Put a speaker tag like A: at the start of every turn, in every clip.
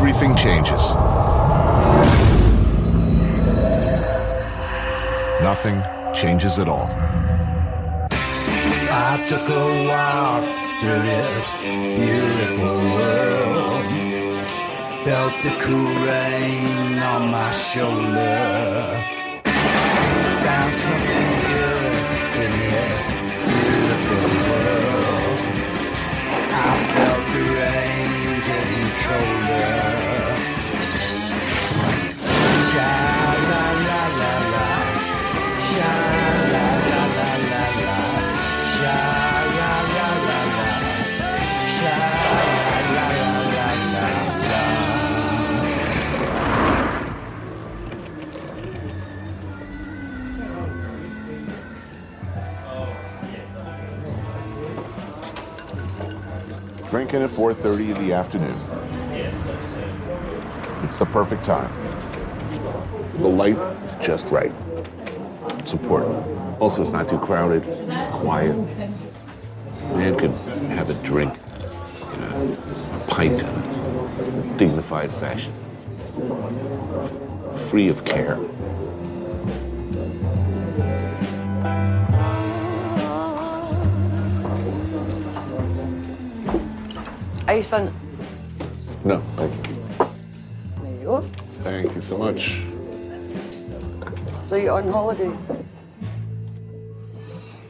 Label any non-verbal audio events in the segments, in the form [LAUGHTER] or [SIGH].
A: everything changes. Nothing changes at all.
B: I took a walk through this beautiful world. Felt the cool rain on my shoulder. Found something good in this beautiful world. I felt the rain getting colder.
C: Drinking at 4.30 in the afternoon. It's the perfect time. The light is just right. It's important. Also, it's not too crowded. It's quiet. Man can have a drink in a, a pint in a dignified fashion. Free of care.
D: Are you on.
C: No, thank you.
D: There you go.
C: Thank you so much.
D: So you're on holiday.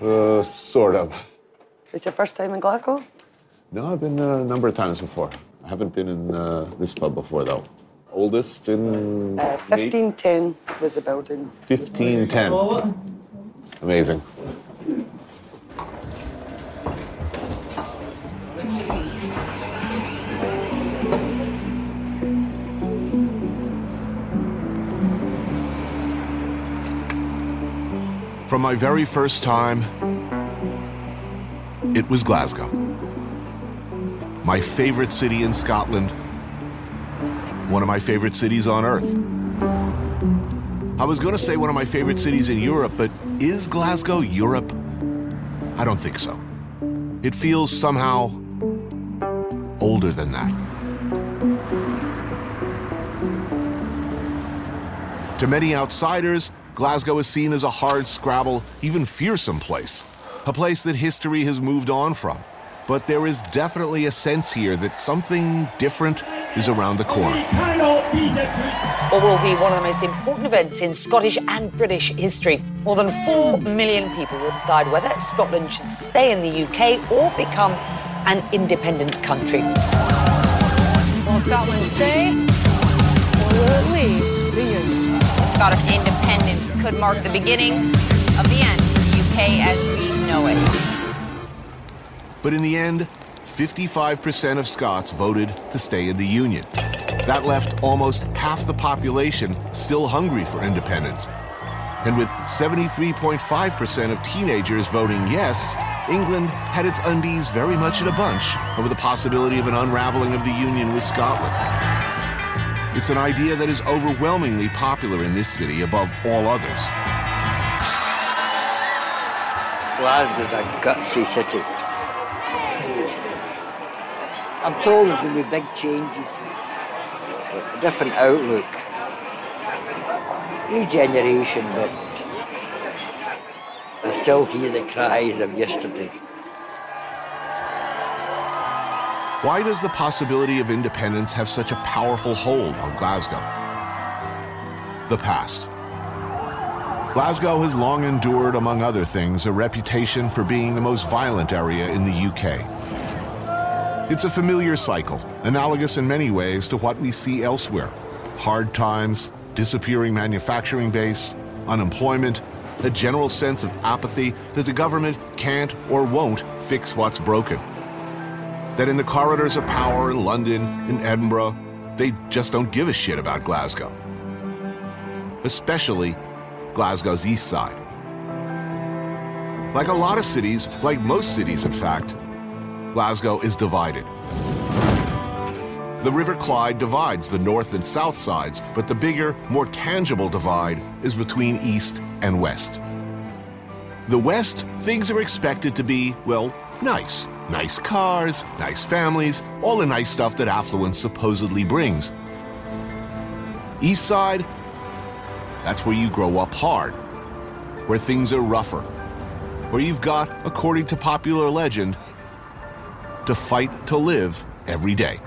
C: Uh, sort of.
D: It's your first time in Glasgow?
C: No, I've been uh, a number of times before. I haven't been in uh, this pub before, though. Oldest in
D: Uh, 1510 was the building.
C: 1510. Amazing.
A: From my very first time, it was Glasgow. My favorite city in Scotland, one of my favorite cities on earth. I was going to say one of my favorite cities in Europe, but is Glasgow Europe? I don't think so. It feels somehow older than that. To many outsiders, Glasgow is seen as a hard scrabble, even fearsome place. A place that history has moved on from. But there is definitely a sense here that something different is around the corner.
E: What will be one of the most important events in Scottish and British history. More than 4 million people will decide whether Scotland should stay in the UK or become an independent country.
F: Will Scotland stay or will it leave the Union?
G: Scottish independence could mark the beginning of the end of the UK as we know it.
A: But in the end, 55% of Scots voted to stay in the Union. That left almost half the population still hungry for independence. And with 73.5% of teenagers voting yes, England had its undies very much in a bunch over the possibility of an unraveling of the Union with Scotland. It's an idea that is overwhelmingly popular in this city above all others.
H: Glasgow's a gutsy city. I'm told there's going to be big changes, a different outlook, regeneration, but I still hear the cries of yesterday.
A: Why does the possibility of independence have such a powerful hold on Glasgow? The past. Glasgow has long endured, among other things, a reputation for being the most violent area in the UK. It's a familiar cycle, analogous in many ways to what we see elsewhere hard times, disappearing manufacturing base, unemployment, a general sense of apathy that the government can't or won't fix what's broken. That in the corridors of power in London, in Edinburgh, they just don't give a shit about Glasgow. Especially Glasgow's east side. Like a lot of cities, like most cities in fact, Glasgow is divided. The River Clyde divides the north and south sides, but the bigger, more tangible divide is between east and west. The west, things are expected to be, well, nice. Nice cars, nice families, all the nice stuff that affluence supposedly brings. East Side, that's where you grow up hard, where things are rougher, where you've got, according to popular legend, to fight to live every day.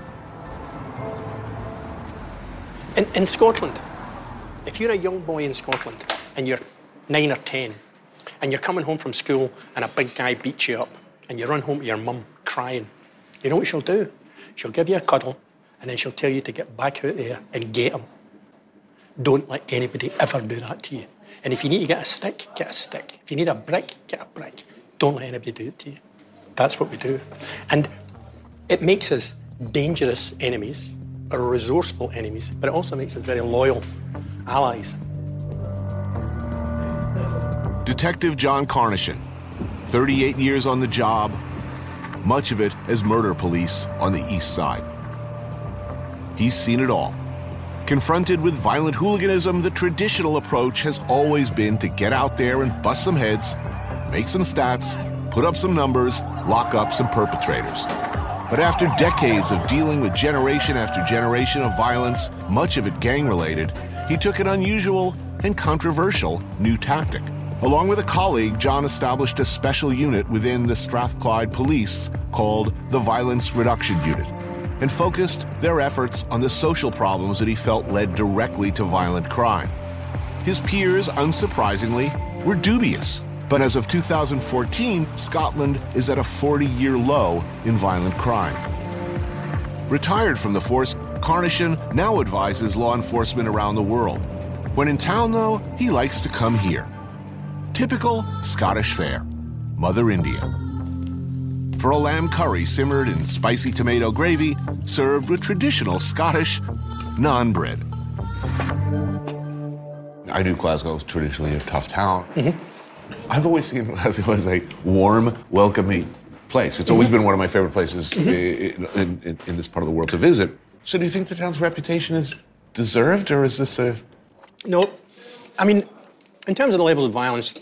I: In, in Scotland, if you're a young boy in Scotland and you're nine or ten, and you're coming home from school and a big guy beats you up, and you run home to your mum crying, you know what she'll do? She'll give you a cuddle, and then she'll tell you to get back out there and get him. Don't let anybody ever do that to you. And if you need to get a stick, get a stick. If you need a brick, get a brick. Don't let anybody do it to you. That's what we do. And it makes us dangerous enemies or resourceful enemies, but it also makes us very loyal allies.
A: Detective John Carnochan, 38 years on the job, much of it as murder police on the east side. He's seen it all. Confronted with violent hooliganism, the traditional approach has always been to get out there and bust some heads, make some stats, put up some numbers, lock up some perpetrators. But after decades of dealing with generation after generation of violence, much of it gang related, he took an unusual and controversial new tactic. Along with a colleague, John established a special unit within the Strathclyde Police called the Violence Reduction Unit and focused their efforts on the social problems that he felt led directly to violent crime. His peers, unsurprisingly, were dubious. But as of 2014, Scotland is at a 40 year low in violent crime. Retired from the force, Carnochan now advises law enforcement around the world. When in town, though, he likes to come here. Typical Scottish fare Mother India. For a lamb curry simmered in spicy tomato gravy, served with traditional Scottish naan bread.
C: I knew Glasgow was traditionally a tough town. Mm-hmm. I've always seen Glasgow as a warm, welcoming place. It's always mm-hmm. been one of my favorite places mm-hmm. i- in, in, in this part of the world to visit. So, do you think the town's reputation is deserved, or is this a
I: No, I mean, in terms of the level of violence,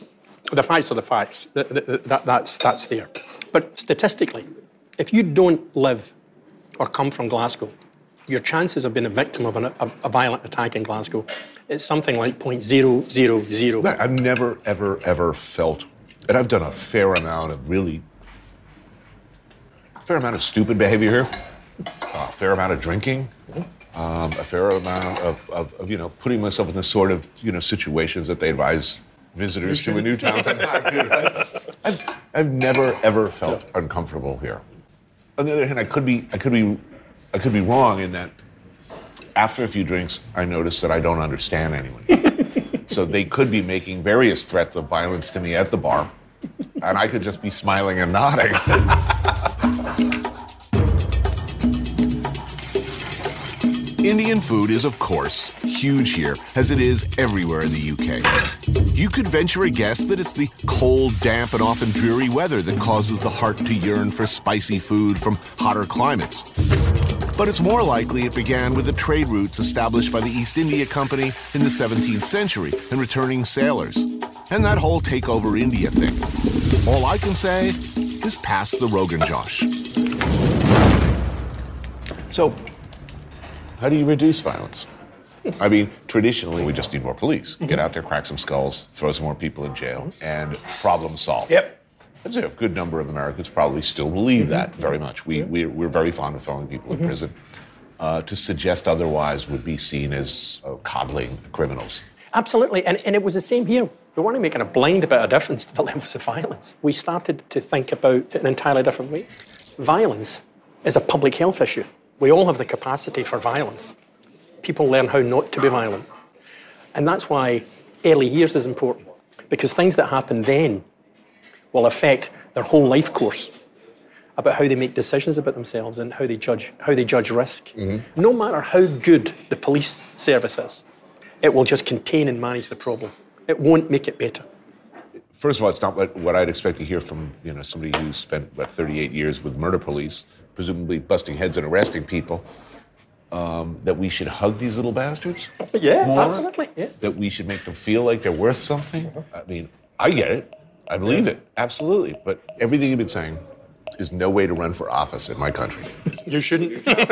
I: the facts are the facts. That, that, that, that's, that's there. But statistically, if you don't live or come from Glasgow, your chances of being a victim of an, a, a violent attack in Glasgow is something like 0.000.
C: Right, I've never, ever, ever felt, and I've done a fair amount of really, fair amount of stupid behavior here, a fair amount of drinking, um, a fair amount of, of, of, you know, putting myself in the sort of, you know, situations that they advise visitors to a new town to not do. Right? I've, I've never, ever felt uncomfortable here. On the other hand, I could be, I could be, I could be wrong in that after a few drinks, I notice that I don't understand anyone. [LAUGHS] so they could be making various threats of violence to me at the bar, and I could just be smiling and nodding. [LAUGHS]
A: Indian food is, of course, huge here, as it is everywhere in the UK. You could venture a guess that it's the cold, damp, and often dreary weather that causes the heart to yearn for spicy food from hotter climates. But it's more likely it began with the trade routes established by the East India Company in the 17th century and returning sailors, and that whole take over India thing. All I can say is pass the Rogan Josh.
C: so, how do you reduce violence? I mean, traditionally, we just need more police. Get out there, crack some skulls, throw some more people in jail, and problem solved.
I: Yep.
C: I'd say a good number of Americans probably still believe that very much. We, we, we're very fond of throwing people in prison. Uh, to suggest otherwise would be seen as uh, coddling criminals.
I: Absolutely, and, and it was the same here. We weren't making a blind bit of difference to the [LAUGHS] levels of violence. We started to think about it in an entirely different way. Violence is a public health issue. We all have the capacity for violence. People learn how not to be violent. And that's why early years is important, because things that happen then will affect their whole life course about how they make decisions about themselves and how they judge how they judge risk. Mm-hmm. No matter how good the police service is, it will just contain and manage the problem. It won't make it better.
C: First of all, it's not what, what I'd expect to hear from you know somebody who spent what 38 years with murder police, presumably busting heads and arresting people. Um, that we should hug these little bastards.
I: Yeah,
C: more,
I: absolutely. Yeah.
C: That we should make them feel like they're worth something. I mean, I get it. I believe it absolutely. But everything you've been saying is no way to run for office in my country.
I: You shouldn't. [LAUGHS] but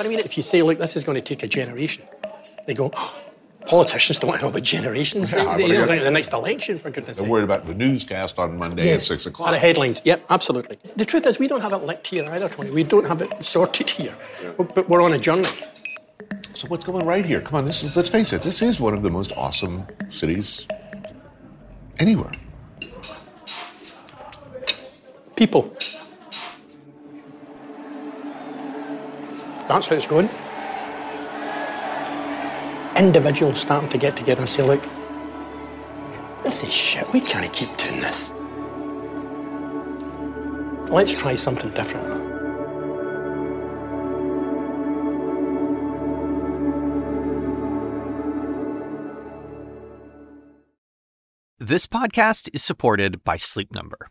I: I mean, if you say, look, this is going to take a generation, they go, oh, politicians don't want to know about generations.
C: Yeah,
I: they, they know
C: again-
I: about the next election, for goodness sake.
C: They're worried about the newscast on Monday at six
I: A
C: o'clock.
I: lot of headlines. Yep, absolutely. The truth is, we don't have it licked here either, Tony. We don't have it sorted here. But- But we're on a journey.
C: So what's going right here? Come on, this is let's face it, this is one of the most awesome cities anywhere.
I: People. That's how it's going. Individuals starting to get together and say, look, this is shit. We can't keep doing this. Let's try something different.
J: This podcast is supported by Sleep Number.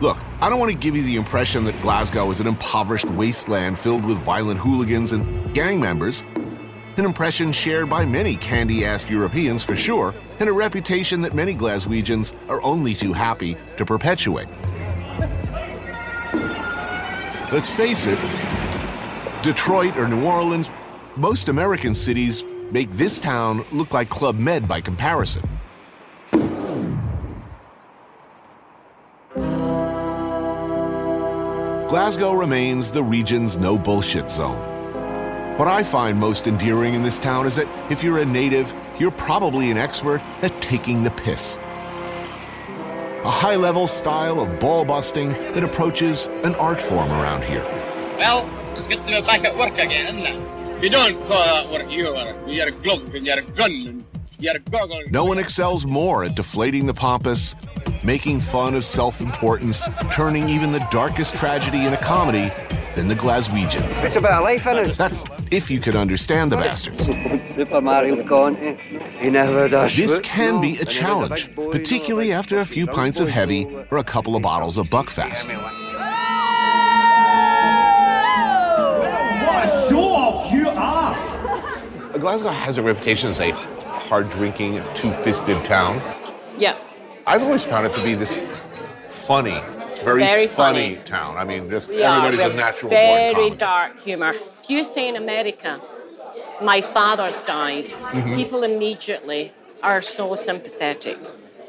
A: Look, I don't want to give you the impression that Glasgow is an impoverished wasteland filled with violent hooligans and gang members. An impression shared by many candy ass Europeans for sure, and a reputation that many Glaswegians are only too happy to perpetuate. Let's face it, Detroit or New Orleans, most American cities make this town look like Club Med by comparison. Glasgow remains the region's no bullshit zone. What I find most endearing in this town is that if you're a native, you're probably an expert at taking the piss. A high level style of ball busting that approaches an art form around here.
K: Well, it's good to be back at work again, isn't it? You don't call that work you are. You're a glove and you're a gun and you're a goggle.
A: No one excels more at deflating the pompous, making fun of self importance, turning even the darkest tragedy in a comedy than the Glaswegian.
H: It's about life, innit?
A: That's if you could understand the bastards.
H: Super Mario Conti. He never does.
A: This can be a
H: And he was
A: challenge,
H: big boy, you know,
A: particularly after a few pints of heavy or a couple of bottles of Buckfast.
L: What a show off you are!
C: Glasgow has a reputation as a hard drinking, two fisted town.
M: Yeah.
C: I've always found it to be this funny, very,
M: Very
C: funny,
M: funny.
C: town. I mean, just
M: are.
C: everybody's a natural born
M: Very
C: comic.
M: dark humour. If you say in America, my father's died,
C: Mhm.
M: people immediately are so sympathetic.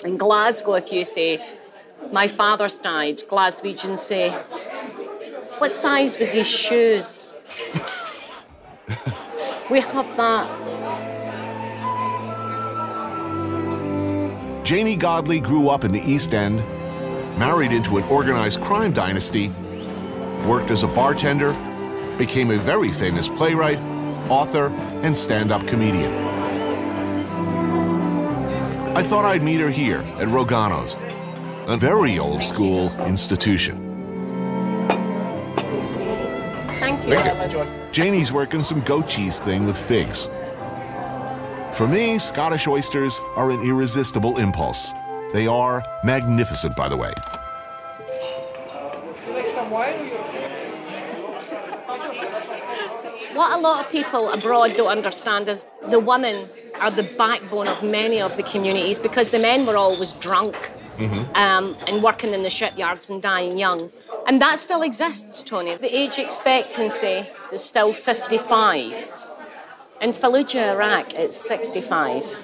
M: In Glasgow, if you say, my father's died, Glaswegians say, what size was his shoes? [LAUGHS] we have that.
A: Janey Godley grew up in the East End, married into an organized crime dynasty, worked as a bartender, became a very famous playwright, author, and stand up comedian. I thought I'd meet her here at Rogano's, a very old school institution.
M: Thank you, Ellen.
A: Janey's working some goat cheese thing with figs. For me, Scottish oysters are an irresistible impulse. They are magnificent, by the way.
M: What a lot of people abroad don't understand is the women are the backbone of many of the communities because the men were always drunk. um, and working in the shipyards and dying young. And that still exists, Tony. The age expectancy is still 55. In Fallujah, Iraq, it's 65.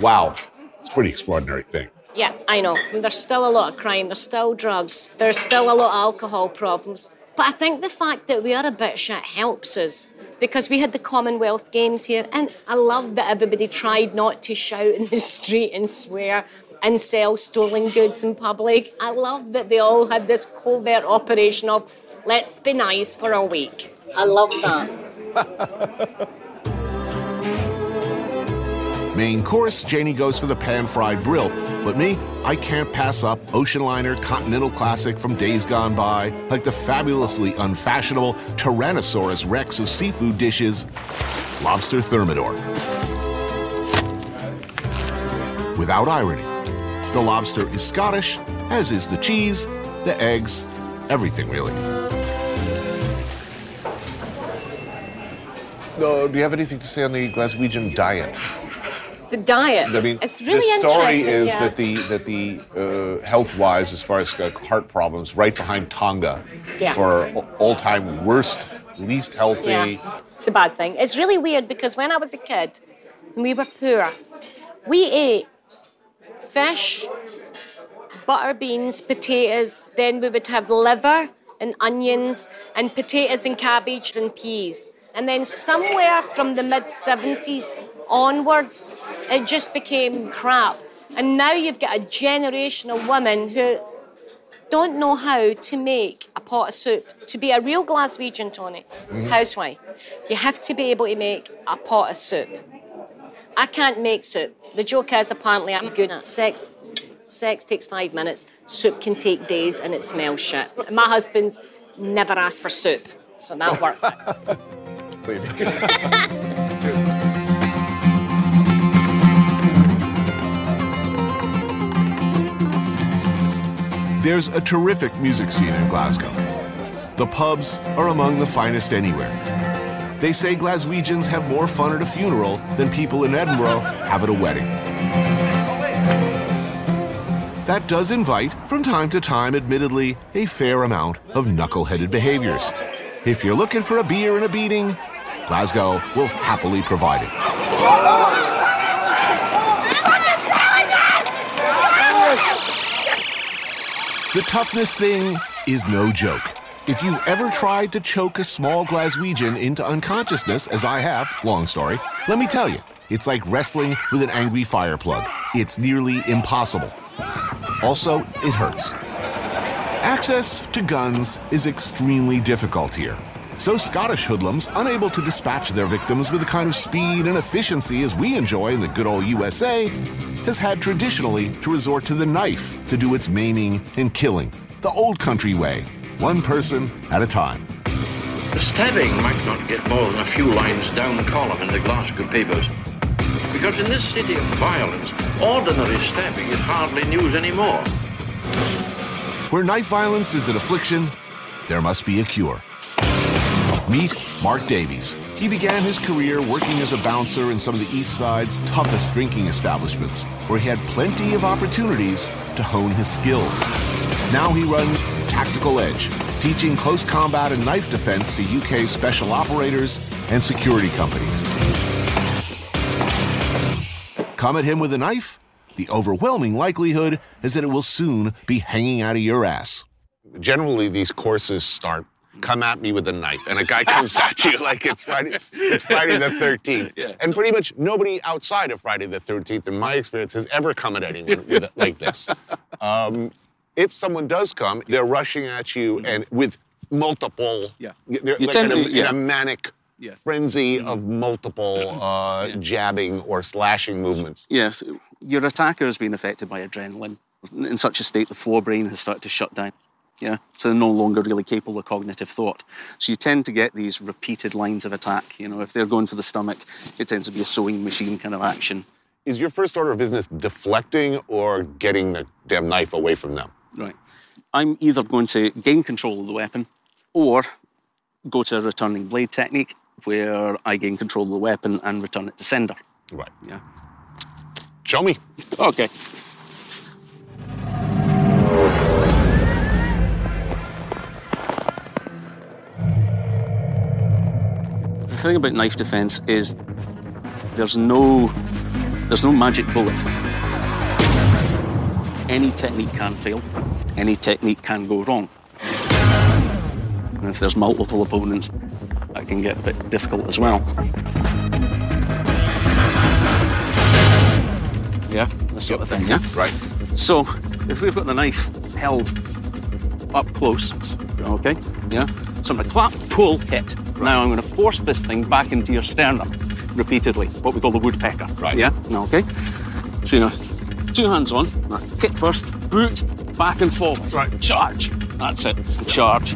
C: Wow. It's a pretty extraordinary thing.
M: Yeah, I know. And there's still a lot of crime, there's still drugs, there's still a lot of alcohol problems. But I think the fact that we are a bit shit helps us because we had the Commonwealth Games here, and I love that everybody tried not to shout in the [LAUGHS] street and swear and sell stolen goods in public. I love that they all had this covert operation of let's be nice for a week. I love that. [LAUGHS]
A: Main course, Janey goes for the pan fried brill. But me, I can't pass up ocean liner continental classic from days gone by, like the fabulously unfashionable Tyrannosaurus Rex of seafood dishes, lobster thermidor. Without irony, the lobster is Scottish, as is the cheese, the eggs, everything really.
C: No, do you have anything to say on the Glaswegian diet?
M: The diet.
C: I mean,
M: it's really
C: the story
M: interesting.
C: is
M: yeah.
C: that the that the uh, health-wise, as far as heart problems, right behind Tonga
M: Yeah.
C: for all-time worst, least healthy.
M: Yeah, it's a bad thing. It's really weird because when I was a kid and we were poor, we ate fish, butter beans, potatoes, then we would have liver and onions and potatoes and cabbage and peas. And then somewhere from the mid 70s onwards, it just became crap. And now you've got a generation of women who don't know how to make a pot of soup. To be a real Glaswegian, Tony,
N: Mhm.
M: housewife, you have to be able to make a pot of soup. I can't make soup. The joke is apparently I'm good at sex. Sex takes five minutes. Soup can take days, and it smells shit. My husband's never asked for soup, so that works. [LAUGHS]
A: There's a terrific music scene in Glasgow. The pubs are among the finest anywhere. They say Glaswegians have more fun at a funeral than people in Edinburgh have at a wedding. That does invite, from time to time, admittedly, a fair amount of knuckle-headed behaviors. If you're looking for a beer and a beating, Glasgow will happily provide it. The toughness thing is no joke. If you've ever tried to choke a small Glaswegian into unconsciousness, as I have, long story, let me tell you, it's like wrestling with an angry fire plug. It's nearly impossible. Also, it hurts. Access to guns is extremely difficult here. So Scottish hoodlums, unable to dispatch their victims with the kind of speed and efficiency as we enjoy in the good old USA, has had traditionally to resort to the knife to do its maiming and killing, the old country way, one person at a time.
O: The stabbing might not get more than a few lines down the column in the Glasgow papers. Because in this city of violence, ordinary stabbing is hardly news anymore.
A: Where knife violence is an affliction, there must be a cure. Meet Mark Davies. He began his career working as a bouncer in some of the East Side's toughest drinking establishments, where he had plenty of opportunities to hone his skills. Now he runs Tactical Edge, teaching close combat and knife defense to UK special operators and security companies. Come at him with a knife? The overwhelming likelihood is that it will soon be hanging out of your ass.
C: Generally, these courses start. Come at me with a knife, and a guy comes at you like it's Friday. It's Friday the Thirteenth, and pretty much nobody outside of Friday the Thirteenth, in my experience, has ever come at anyone with it like this. Um, if someone does come, they're rushing at you and with multiple.
P: Yeah.
C: They're
P: You
C: like in, a,
P: yeah.
C: in a manic
P: Yeah.
C: frenzy of multiple uh, jabbing or slashing movements.
P: Yes, your attacker has been affected by adrenaline. In such a state, the forebrain has started to shut down. Yeah, so they're no longer really capable of cognitive thought. So you tend to get these repeated lines of attack. You know, if they're going for the stomach, it tends to be a sewing machine kind of action.
C: Is your first order of business deflecting or getting the damn knife away from them?
P: Right. I'm either going to gain control of the weapon or go to a returning blade technique where I gain control of the weapon and return it to sender.
C: Right.
P: Yeah.
C: Show me.
P: Okay. Thing about knife defense is there's no there's no magic bullet. Any technique can fail. Any technique can go wrong. And if there's multiple opponents, that can get a bit difficult as well. Yeah, this sort of thing, yeah?
C: Right.
P: So, if we've got the knife held up close, okay, yeah? So I'm going to clap, pull, hit. Now I'm going to force this thing back into your sternum repeatedly, what we call the woodpecker. Right. Yeah? Okay? So, you know, two hands on, now hit first, boot, back and forward. Right. Charge. That's it. Charge.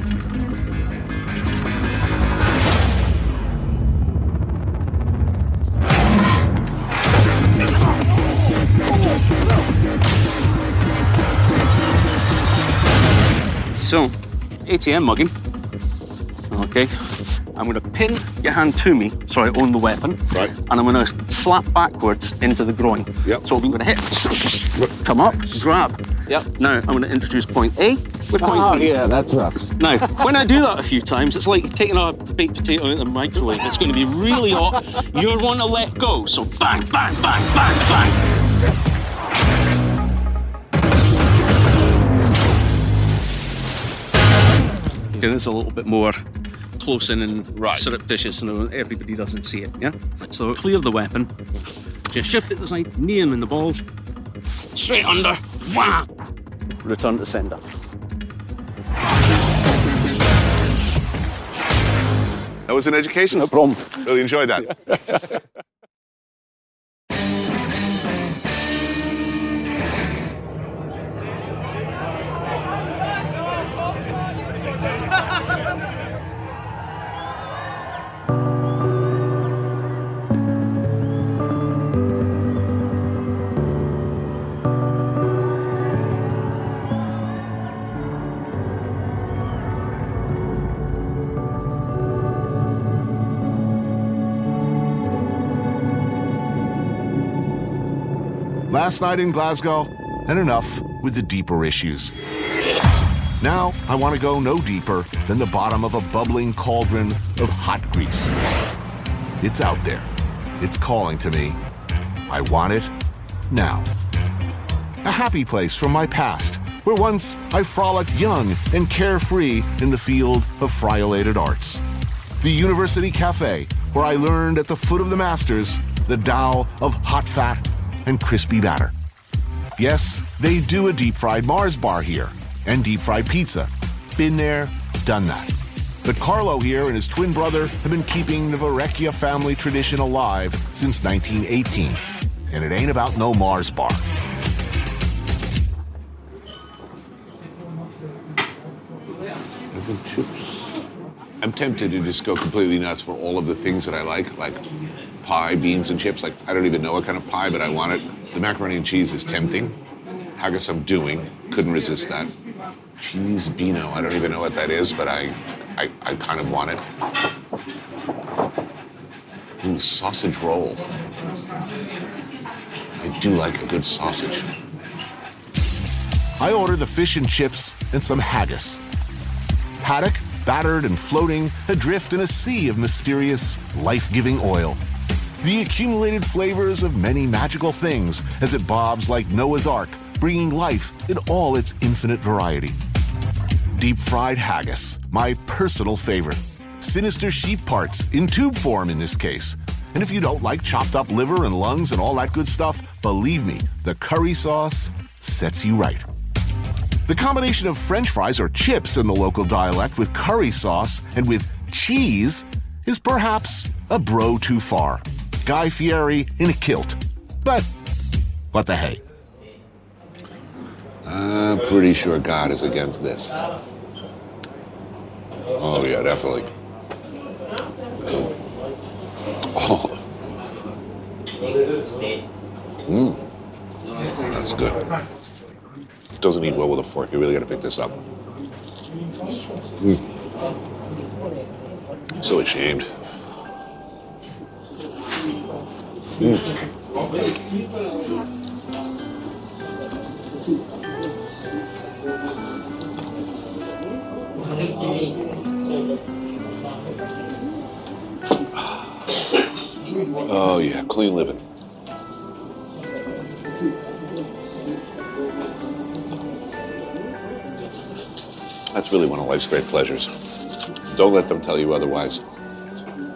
P: So, ATM mugging. Okay. I'm going to pin your hand to me so I own the weapon.
C: Right.
P: And I'm going to slap backwards into the groin.
C: Yep.
P: So I'm going to hit, come up, grab.
C: Yep.
P: Now I'm going to introduce point A with point
C: Oh,
P: B.
C: yeah, that sucks.
P: Now, when I do that a few times, it's like taking a baked potato out of the microwave. It's going to be really hot. You're going to let go. So bang, bang, bang, bang, bang. Okay, this is a little bit more close in and surreptitious, and everybody doesn't see it. Yeah. So clear the weapon. Just shift it to the side, knee him in the balls, straight under. Wham! Return to sender.
C: That was an education. No
P: problem.
C: Really enjoyed that. [LAUGHS]
A: Last night in Glasgow, and enough with the deeper issues. Now, I want to go no deeper than the bottom of a bubbling cauldron of hot grease. It's out there. It's calling to me. I want it now. A happy place from my past, where once I frolicked young and carefree in the field of friolated arts. The University Cafe, where I learned at the foot of the masters the Tao of hot fat and crispy batter. Yes, they do a deep fried Mars bar here and deep fried pizza. Been there, done that. But Carlo here and his twin brother have been keeping the Verrecchia family tradition alive since 1918. And it ain't about no Mars bar.
C: I'm tempted to just go completely nuts for all of the things that I like, like pie, beans, and chips. Like I don't even know what kind of pie, but I want it. The macaroni and cheese is tempting. Haggis I'm doing. Couldn't resist that. Cheese beano. I don't even know what that is, but I, I, I kind of want it. Ooh, sausage roll. I do like a good sausage.
A: I order the fish and chips and some haggis. Haddock, battered and floating adrift in a sea of mysterious, life giving oil. The accumulated flavors of many magical things as it bobs like Noah's Ark, bringing life in all its infinite variety. Deep fried haggis, my personal favorite. Sinister sheep parts, in tube form in this case. And if you don't like chopped up liver and lungs and all that good stuff, believe me, the curry sauce sets you right. The combination of french fries or chips in the local dialect with curry sauce and with cheese is perhaps a bro too far. Guy Fieri in a kilt. But what the hey?
C: I'm pretty sure God is against this. Oh, yeah, definitely. Oh. Mmm. That's good. It doesn't eat well with a fork. You really got to pick this up. Mm. So ashamed. Oh, yeah, clean living. That's really one of life's great pleasures. Don't let them tell you otherwise.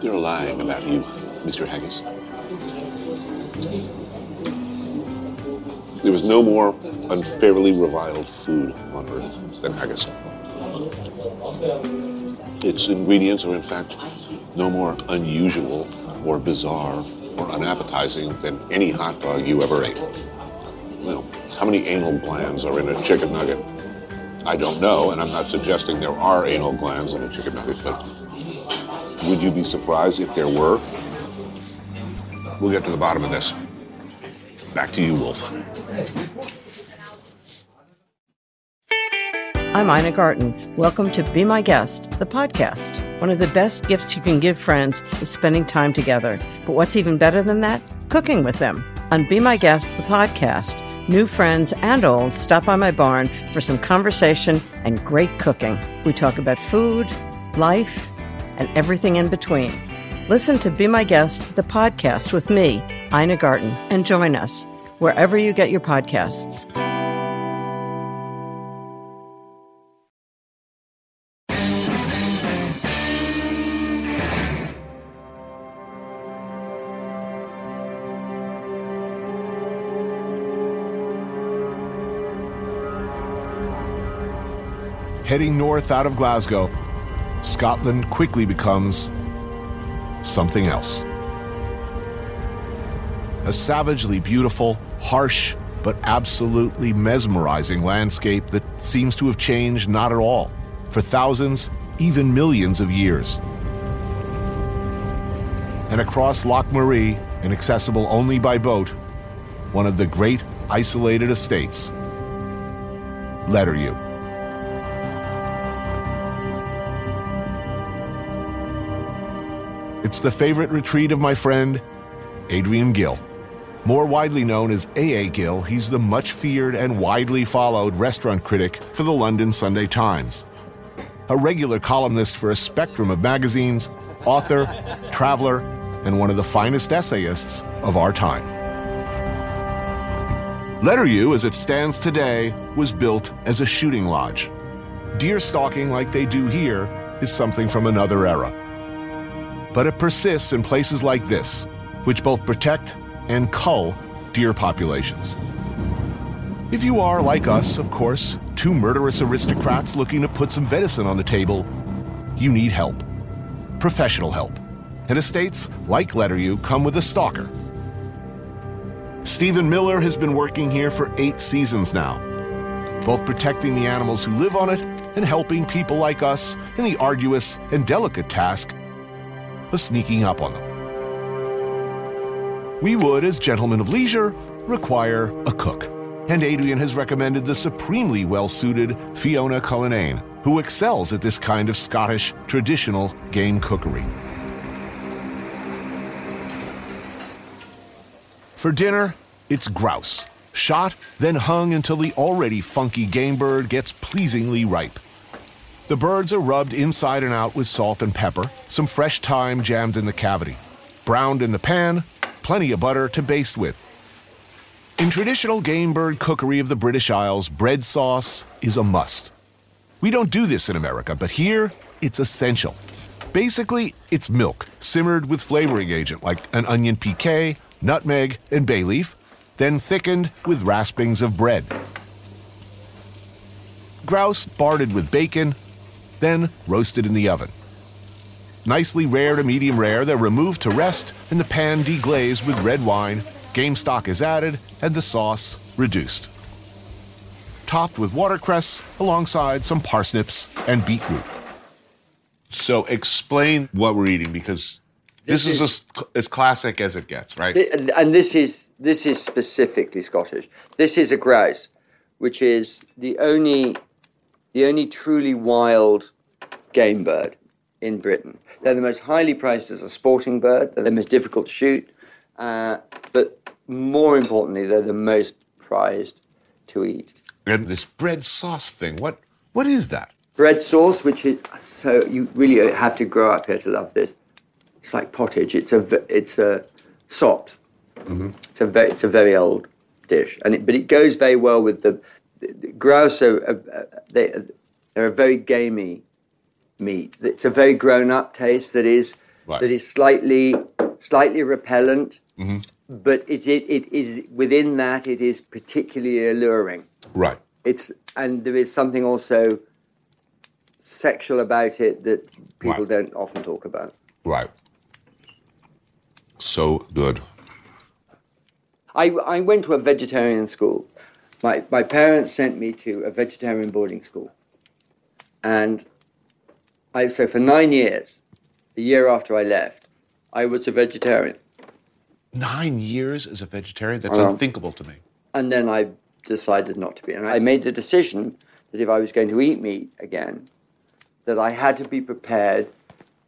C: They're lying about you, Mr. Haggis. There was no more unfairly reviled food on earth than haggis. Its ingredients are, in fact, no more unusual or bizarre or unappetizing than any hot dog you ever ate. Know, how many anal glands are in a chicken nugget? I don't know, and I'm not suggesting there are anal glands in a chicken nugget, but would you be surprised if there were? We'll get to the bottom of this. Back to you, Wolf.
N: I'm Ina Garten. Welcome to Be My Guest, the podcast. One of the best gifts you can give friends is spending time together. But what's even better than that? Cooking with them. On Be My Guest, the podcast, new friends and old stop by my barn for some conversation and great cooking. We talk about food, life, and everything in between. Listen to Be My Guest, the podcast with me, Ina Garten, and join us wherever you get your podcasts.
A: Heading north out of Glasgow, Scotland quickly becomes something else. A savagely beautiful, harsh, but absolutely mesmerizing landscape that seems to have changed not at all for thousands, even millions of years. And across Loch Maree, inaccessible only by boat, one of the great isolated estates, Letterewe. It's the favorite retreat of my friend, Adrian Gill. More widely known as A.A. Gill, he's the much feared and widely followed restaurant critic for the London Sunday Times. A regular columnist for a spectrum of magazines, author, traveler, and one of the finest essayists of our time. Letterewe, as it stands today, was built as a shooting lodge. Deer stalking like they do here is something from another era but it persists in places like this, which both protect and cull deer populations. If you are, like us, of course, two murderous aristocrats looking to put some venison on the table, you need help. Professional help. And estates like Letterewe come with a stalker. Stephen Miller has been working here for eight seasons now, both protecting the animals who live on it and helping people like us in the arduous and delicate task of sneaking up on them. We would, as gentlemen of leisure, require a cook. And Adrian has recommended the supremely well suited Fiona Cullinane, who excels at this kind of Scottish traditional game cookery. For dinner, it's grouse, shot, then hung until the already funky game bird gets pleasingly ripe. The birds are rubbed inside and out with salt and pepper, some fresh thyme jammed in the cavity, browned in the pan, plenty of butter to baste with. In traditional game bird cookery of the British Isles, bread sauce is a must. We don't do this in America, but here it's essential. Basically, it's milk simmered with flavoring agent like an onion piqué, nutmeg, and bay leaf, then thickened with raspings of bread. Grouse barded with bacon, then roasted in the oven. Nicely rare to medium rare, they're removed to rest and the pan deglazed with red wine, game stock is added, and the sauce reduced. Topped with watercress alongside some parsnips and beetroot.
C: So explain what we're eating because this,
H: This
C: is,
H: is-
C: as, as classic as it gets, right?
H: Thi- And, and this is this is specifically Scottish. This is a grouse, which is the only the only truly wild game bird in Britain. They're the most highly priced as a sporting bird. They're the most difficult to shoot, uh, but more importantly, they're the most prized to eat.
C: And this bread sauce thing, what what is that?
H: Bread sauce, which is so you really have to grow up here to love this. It's like pottage. It's a it's a sops.
C: Mm-hmm.
H: It's a very, it's a very old dish, and it, but it goes very well with the grouse. Are, uh, they, they're a very gamey meat. It's a very grown-up taste that is
C: Right.
H: that is slightly slightly repellent,
C: Mm-hmm.
H: but it, it it is within that it is particularly alluring.
C: Right.
H: It's and there is something also sexual about it that people don't often talk about.
C: Right. So good.
H: I, I went to a vegetarian school. My, my parents sent me to a vegetarian boarding school. And I, so for nine years, a year after I left, I was a vegetarian.
C: Nine years as a vegetarian? That's
H: Uh-huh.
C: unthinkable to me.
H: And then I decided not to be. And I made the decision that if I was going to eat meat again, that I had to be prepared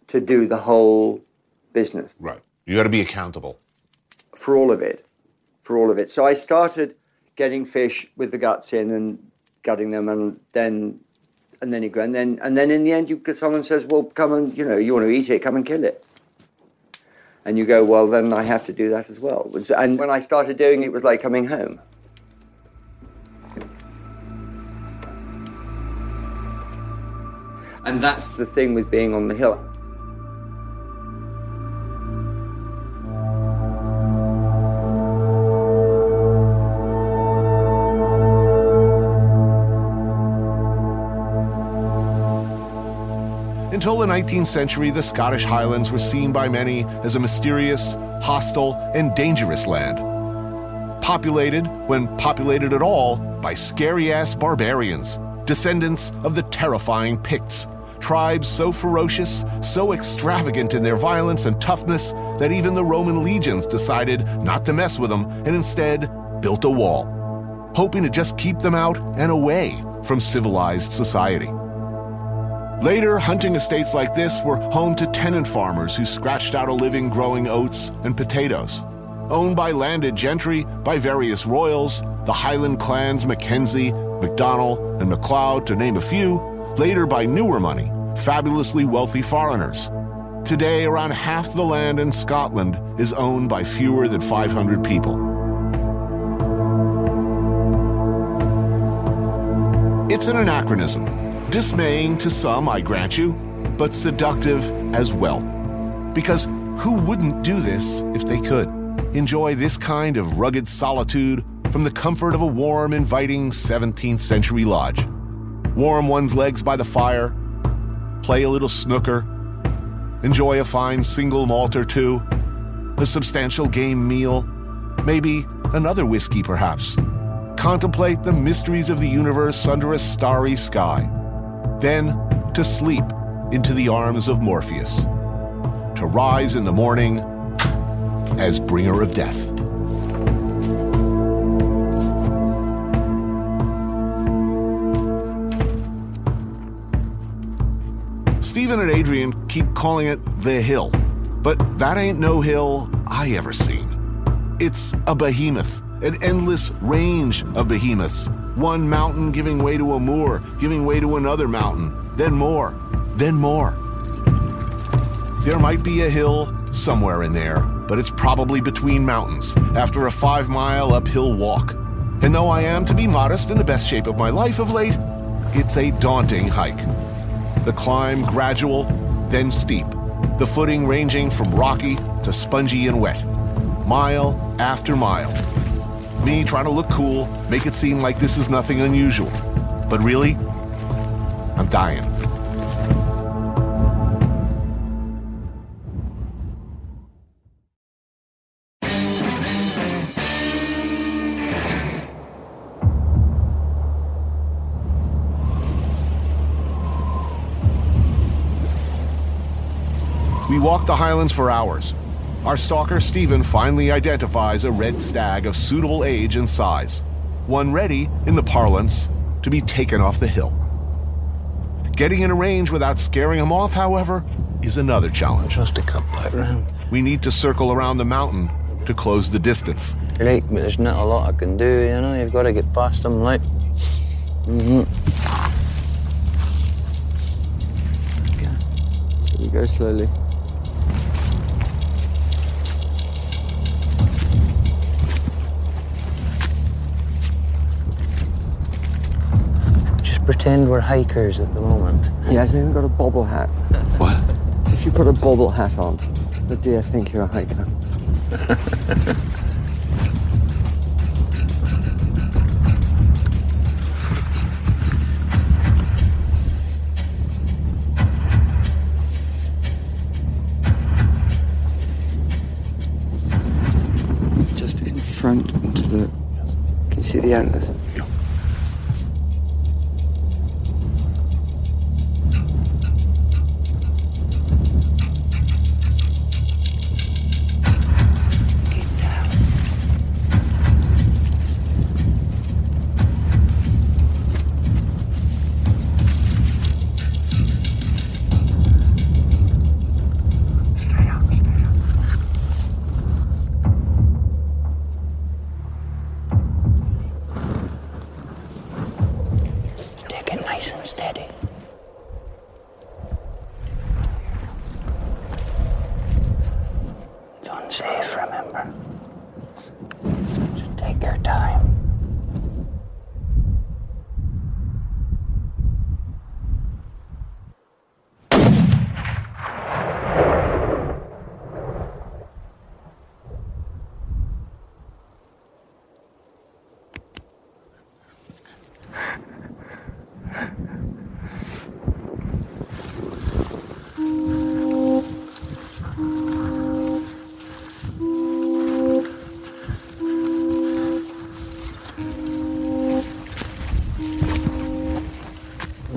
H: to do the whole business.
C: Right. You got to be accountable.
H: for all of it, for all of it. So I started getting fish with the guts in and gutting them, and then and then you go, and then and then in the end, you someone says, "Well, come and you know, you want to eat it, come and kill it." And you go, "Well, then I have to do that as well." And when I started doing it, it was like coming home. And that's the thing with being on the hill.
A: Until the 19th century, the Scottish Highlands were seen by many as a mysterious, hostile, and dangerous land. Populated, when populated at all, by scary ass barbarians, descendants of the terrifying Picts, tribes so ferocious, so extravagant in their violence and toughness that even the Roman legions decided not to mess with them and instead built a wall, hoping to just keep them out and away from civilized society. Later, hunting estates like this were home to tenant farmers who scratched out a living growing oats and potatoes. Owned by landed gentry, by various royals, the Highland clans Mackenzie, MacDonald, and MacLeod, to name a few, later by newer money, fabulously wealthy foreigners. Today, around half the land in Scotland is owned by fewer than 500 people. It's an anachronism. Dismaying to some, I grant you, but seductive as well. Because who wouldn't do this if they could? Enjoy this kind of rugged solitude from the comfort of a warm, inviting 17th century lodge. Warm one's legs by the fire, play a little snooker, enjoy a fine single malt or two, a substantial game meal, maybe another whiskey perhaps. Contemplate the mysteries of the universe under a starry sky. Then to sleep into the arms of Morpheus. To rise in the morning as bringer of death. Stephen and Adrian keep calling it the hill, but that ain't no hill I ever seen. It's a behemoth, an endless range of behemoths. One mountain giving way to a moor, giving way to another mountain, then more, then more. There might be a hill somewhere in there, but it's probably between mountains after a five mile uphill walk. And though I am, to be modest, in the best shape of my life of late, it's a daunting hike. The climb gradual, then steep, the footing ranging from rocky to spongy and wet, mile after mile. Me trying to look cool, make it seem like this is nothing unusual. But really, I'm dying. We walked the highlands for hours. Our stalker, Stephen, finally identifies a red stag of suitable age and size, one ready, in the parlance, to be taken off the hill. Getting in a range without scaring him off, however, is another challenge.
B: Just to cut back round.
A: We need to circle around the mountain to close the distance.
B: Like, but there's not a lot I can do, you know? You've got to get past them, like. Mm-hmm.
H: So we go slowly.
B: Pretend we're hikers at the moment.
H: He hasn't even got a bobble hat.
C: What?
H: If you put a bobble hat on, the deer think you're a hiker. Just in front into the. Can you see the antlers?
B: Nice and steady.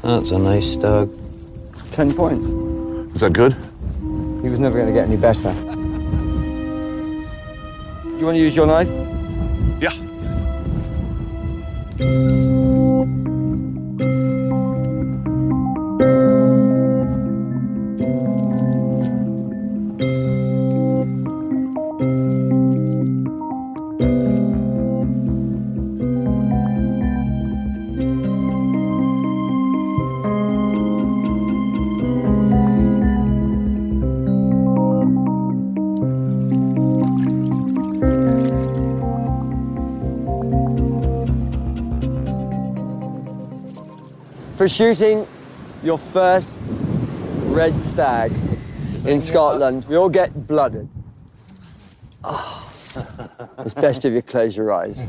B: That's a nice stag.
H: Ten points.
C: Is that good?
H: He was never going to get any better. Do you want to use your knife? For shooting your first red stag in Scotland, we all get blooded. Oh, it's best if you close your eyes. [LAUGHS]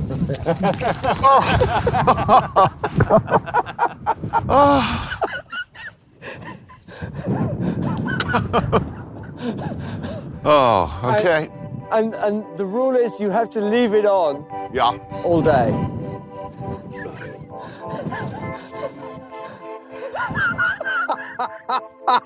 C: Oh, okay.
H: And, and the rule is you have to leave it on
C: Yeah.
H: all day.
B: How's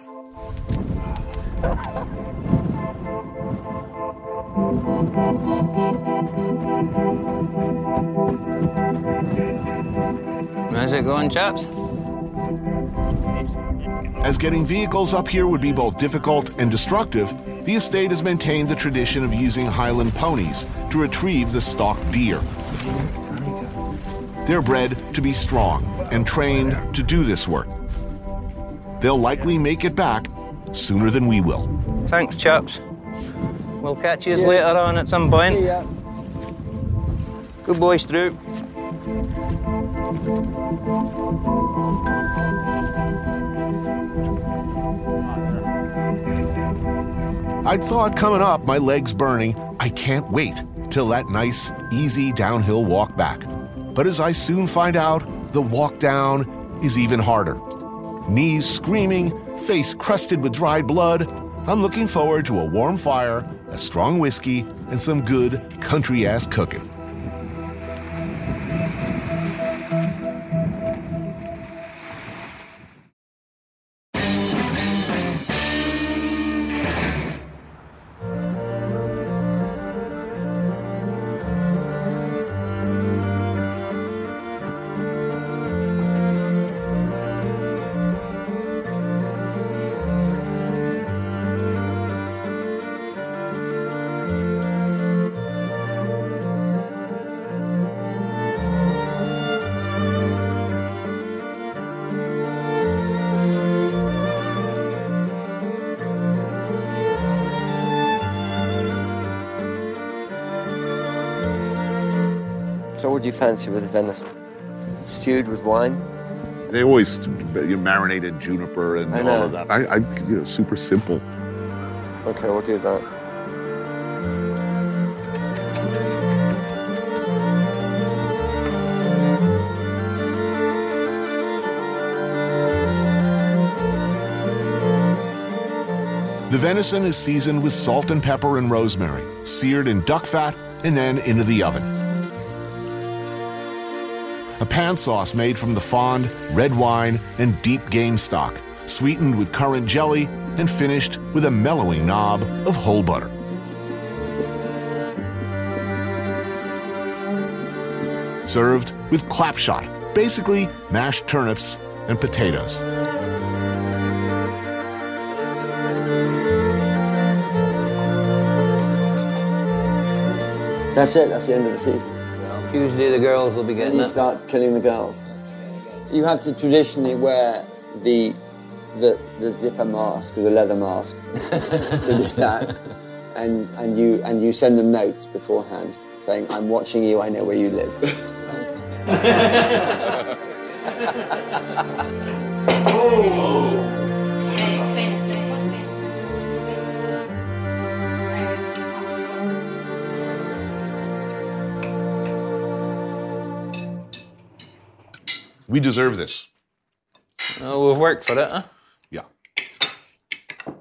B: it going, chaps?
A: As getting vehicles up here would be both difficult and destructive, the estate has maintained the tradition of using Highland ponies to retrieve the stalked deer. They're bred to be strong and trained to do this work. They'll likely make it back sooner than we will.
B: Thanks, chaps. We'll catch you later on at some point. Good boy, Stroop.
A: I'd thought coming up, my legs burning, I can't wait till that nice, easy downhill walk back. But as I soon find out, the walk down is even harder. Knees screaming, face crusted with dried blood, I'm looking forward to a warm fire, a strong whiskey, and some good country ass cooking.
H: Fancy with the venison? Stewed with wine
C: They always you marinate in juniper and
H: I
C: all of that. I, I, you know, super simple.
H: Okay, we'll do that.
A: The venison is seasoned with salt and pepper and rosemary, seared in duck fat, and then into the oven. A pan sauce made from the fond, red wine, and deep game stock, sweetened with currant jelly and finished with a mellowing knob of whole butter. Served with clapshot, basically mashed turnips and potatoes.
H: That's it. That's the end of the season.
B: Tuesday, the girls will be
H: Then
B: getting
H: you
B: it.
H: start killing the girls. You have to traditionally wear the the, the zipper mask or the leather mask to do [LAUGHS] that, and and you and you send them notes beforehand saying, "I'm watching you. I know where you live." [LAUGHS] Oh.
C: We deserve this.
B: Oh, we've worked for it, huh?
C: Yeah.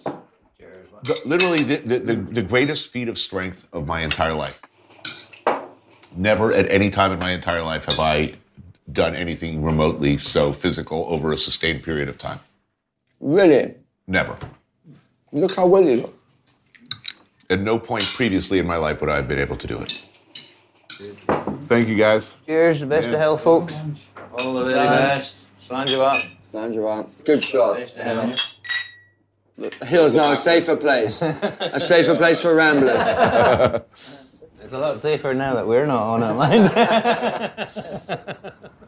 C: The- literally, the, the, the, the greatest feat of strength of my entire life. Never at any time in my entire life have I done anything remotely so physical over a sustained period of time.
H: really?
C: Never.
H: Look how well you look.
C: At no point previously in my life would I have been able to do it. Thank you, guys.
B: Cheers, the best
C: Yeah.
B: of health, folks. All the very best. Slàinte mhath.
H: Sanjiva. Good shot.
B: Best of health.
H: The hill's now a safer place. a safer place for ramblers. [LAUGHS]
B: It's a lot safer now that we're not on it, mind. [LAUGHS]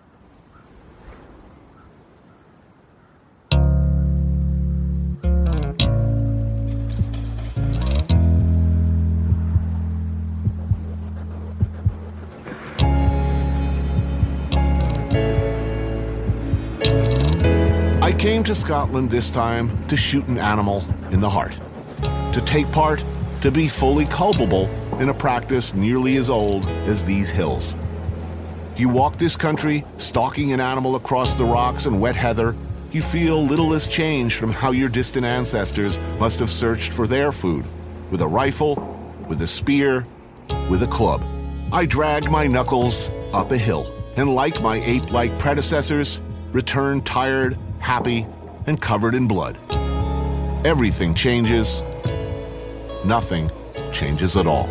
A: came to Scotland this time to shoot an animal in the heart, to take part, to be fully culpable in a practice nearly as old as these hills. You walk this country, stalking an animal across the rocks and wet heather, you feel little has changed from how your distant ancestors must have searched for their food with a rifle, with a spear, with a club. I dragged my knuckles up a hill, and like my ape like predecessors, returned tired, happy, and covered in blood. Everything changes, nothing changes at all.